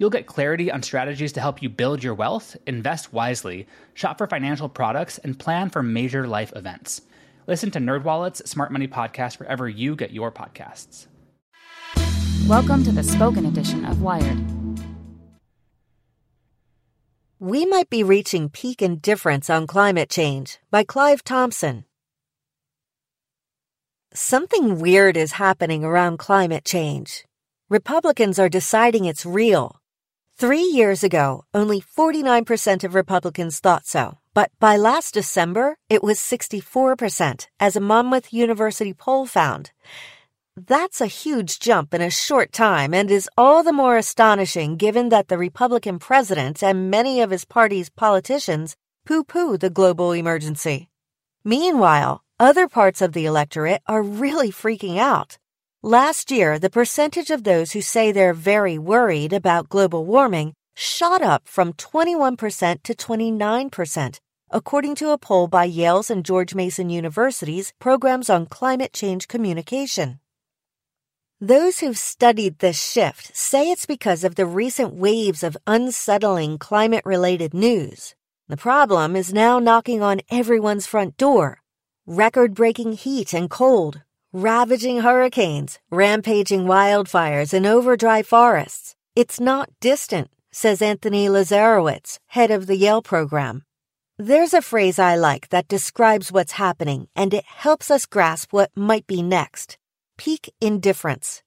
You'll get clarity on strategies to help you build your wealth, invest wisely, shop for financial products, and plan for major life events. Listen to NerdWallet's Smart Money Podcast wherever you get your podcasts. Welcome to the spoken edition of Wired. We might be reaching peak indifference on climate change by Clive Thompson. Something weird is happening around climate change. Republicans are deciding it's real. Three years ago, only 49% of Republicans thought so, but by last December, it was 64%, as a Monmouth University poll found. That's a huge jump in a short time and is all the more astonishing given that the Republican president and many of his party's politicians poo poo the global emergency. Meanwhile, other parts of the electorate are really freaking out. Last year, the percentage of those who say they're very worried about global warming shot up from 21% to 29%, according to a poll by Yale's and George Mason University's programs on climate change communication. Those who've studied this shift say it's because of the recent waves of unsettling climate related news. The problem is now knocking on everyone's front door. Record breaking heat and cold, ravaging hurricanes, rampaging wildfires, and overdry forests. It's not distant, says Anthony Leiserowitz, head of the Yale program. There's a phrase I like that describes what's happening, and it helps us grasp what might be next peak indifference.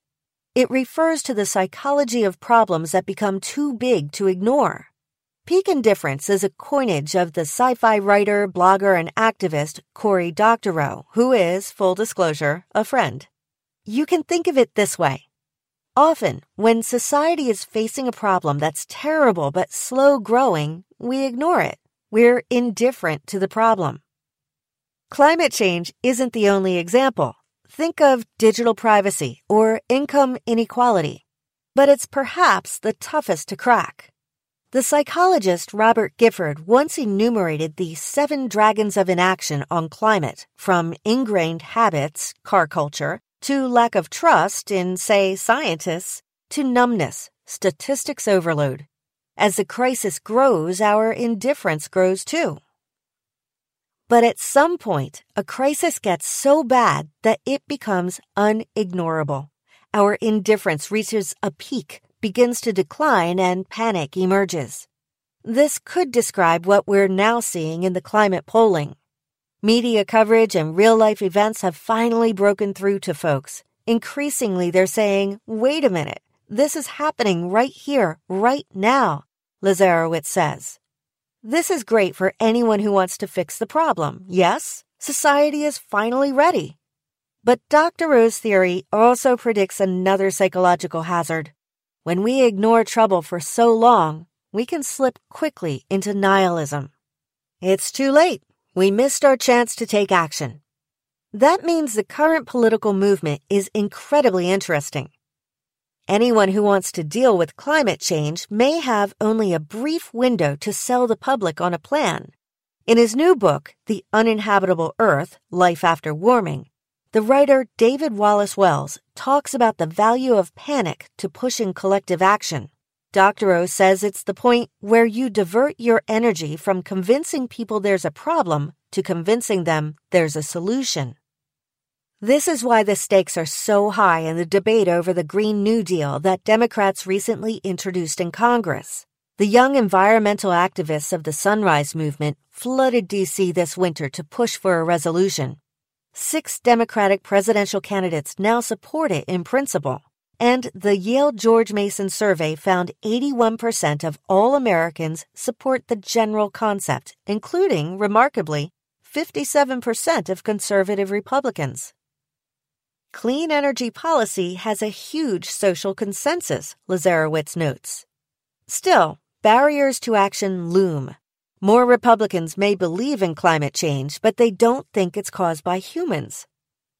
It refers to the psychology of problems that become too big to ignore. Peak indifference is a coinage of the sci fi writer, blogger, and activist Cory Doctorow, who is, full disclosure, a friend. You can think of it this way. Often, when society is facing a problem that's terrible but slow growing, we ignore it. We're indifferent to the problem. Climate change isn't the only example. Think of digital privacy or income inequality. But it's perhaps the toughest to crack. The psychologist Robert Gifford once enumerated the seven dragons of inaction on climate, from ingrained habits, car culture, to lack of trust in, say, scientists, to numbness, statistics overload. As the crisis grows, our indifference grows too. But at some point, a crisis gets so bad that it becomes unignorable. Our indifference reaches a peak, begins to decline, and panic emerges. This could describe what we're now seeing in the climate polling. Media coverage and real life events have finally broken through to folks. Increasingly, they're saying, wait a minute, this is happening right here, right now, Leiserowitz says. This is great for anyone who wants to fix the problem. Yes, society is finally ready. But Doctorow's theory also predicts another psychological hazard. When we ignore trouble for so long, we can slip quickly into nihilism. It's too late. We missed our chance to take action. That means the current political movement is incredibly interesting. Anyone who wants to deal with climate change may have only a brief window to sell the public on a plan. In his new book, The Uninhabitable Earth Life After Warming, the writer David Wallace Wells talks about the value of panic to pushing collective action. Doctorow says it's the point where you divert your energy from convincing people there's a problem to convincing them there's a solution. This is why the stakes are so high in the debate over the Green New Deal that Democrats recently introduced in Congress. The young environmental activists of the Sunrise Movement flooded D.C. this winter to push for a resolution. Six Democratic presidential candidates now support it in principle. And the Yale George Mason survey found 81% of all Americans support the general concept, including, remarkably, 57% of conservative Republicans. Clean energy policy has a huge social consensus, Leiserowitz notes. Still, barriers to action loom. More Republicans may believe in climate change, but they don't think it's caused by humans.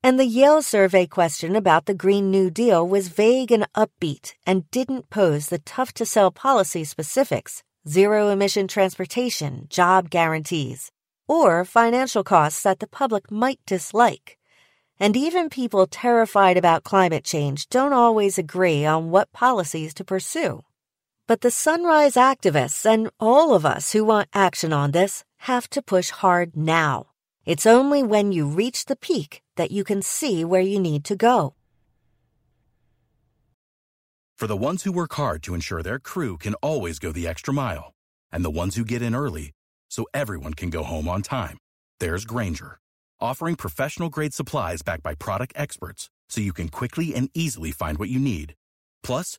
And the Yale survey question about the Green New Deal was vague and upbeat and didn't pose the tough to sell policy specifics zero emission transportation, job guarantees, or financial costs that the public might dislike. And even people terrified about climate change don't always agree on what policies to pursue. But the Sunrise activists and all of us who want action on this have to push hard now. It's only when you reach the peak that you can see where you need to go. For the ones who work hard to ensure their crew can always go the extra mile, and the ones who get in early so everyone can go home on time, there's Grainger offering professional grade supplies backed by product experts so you can quickly and easily find what you need. Plus,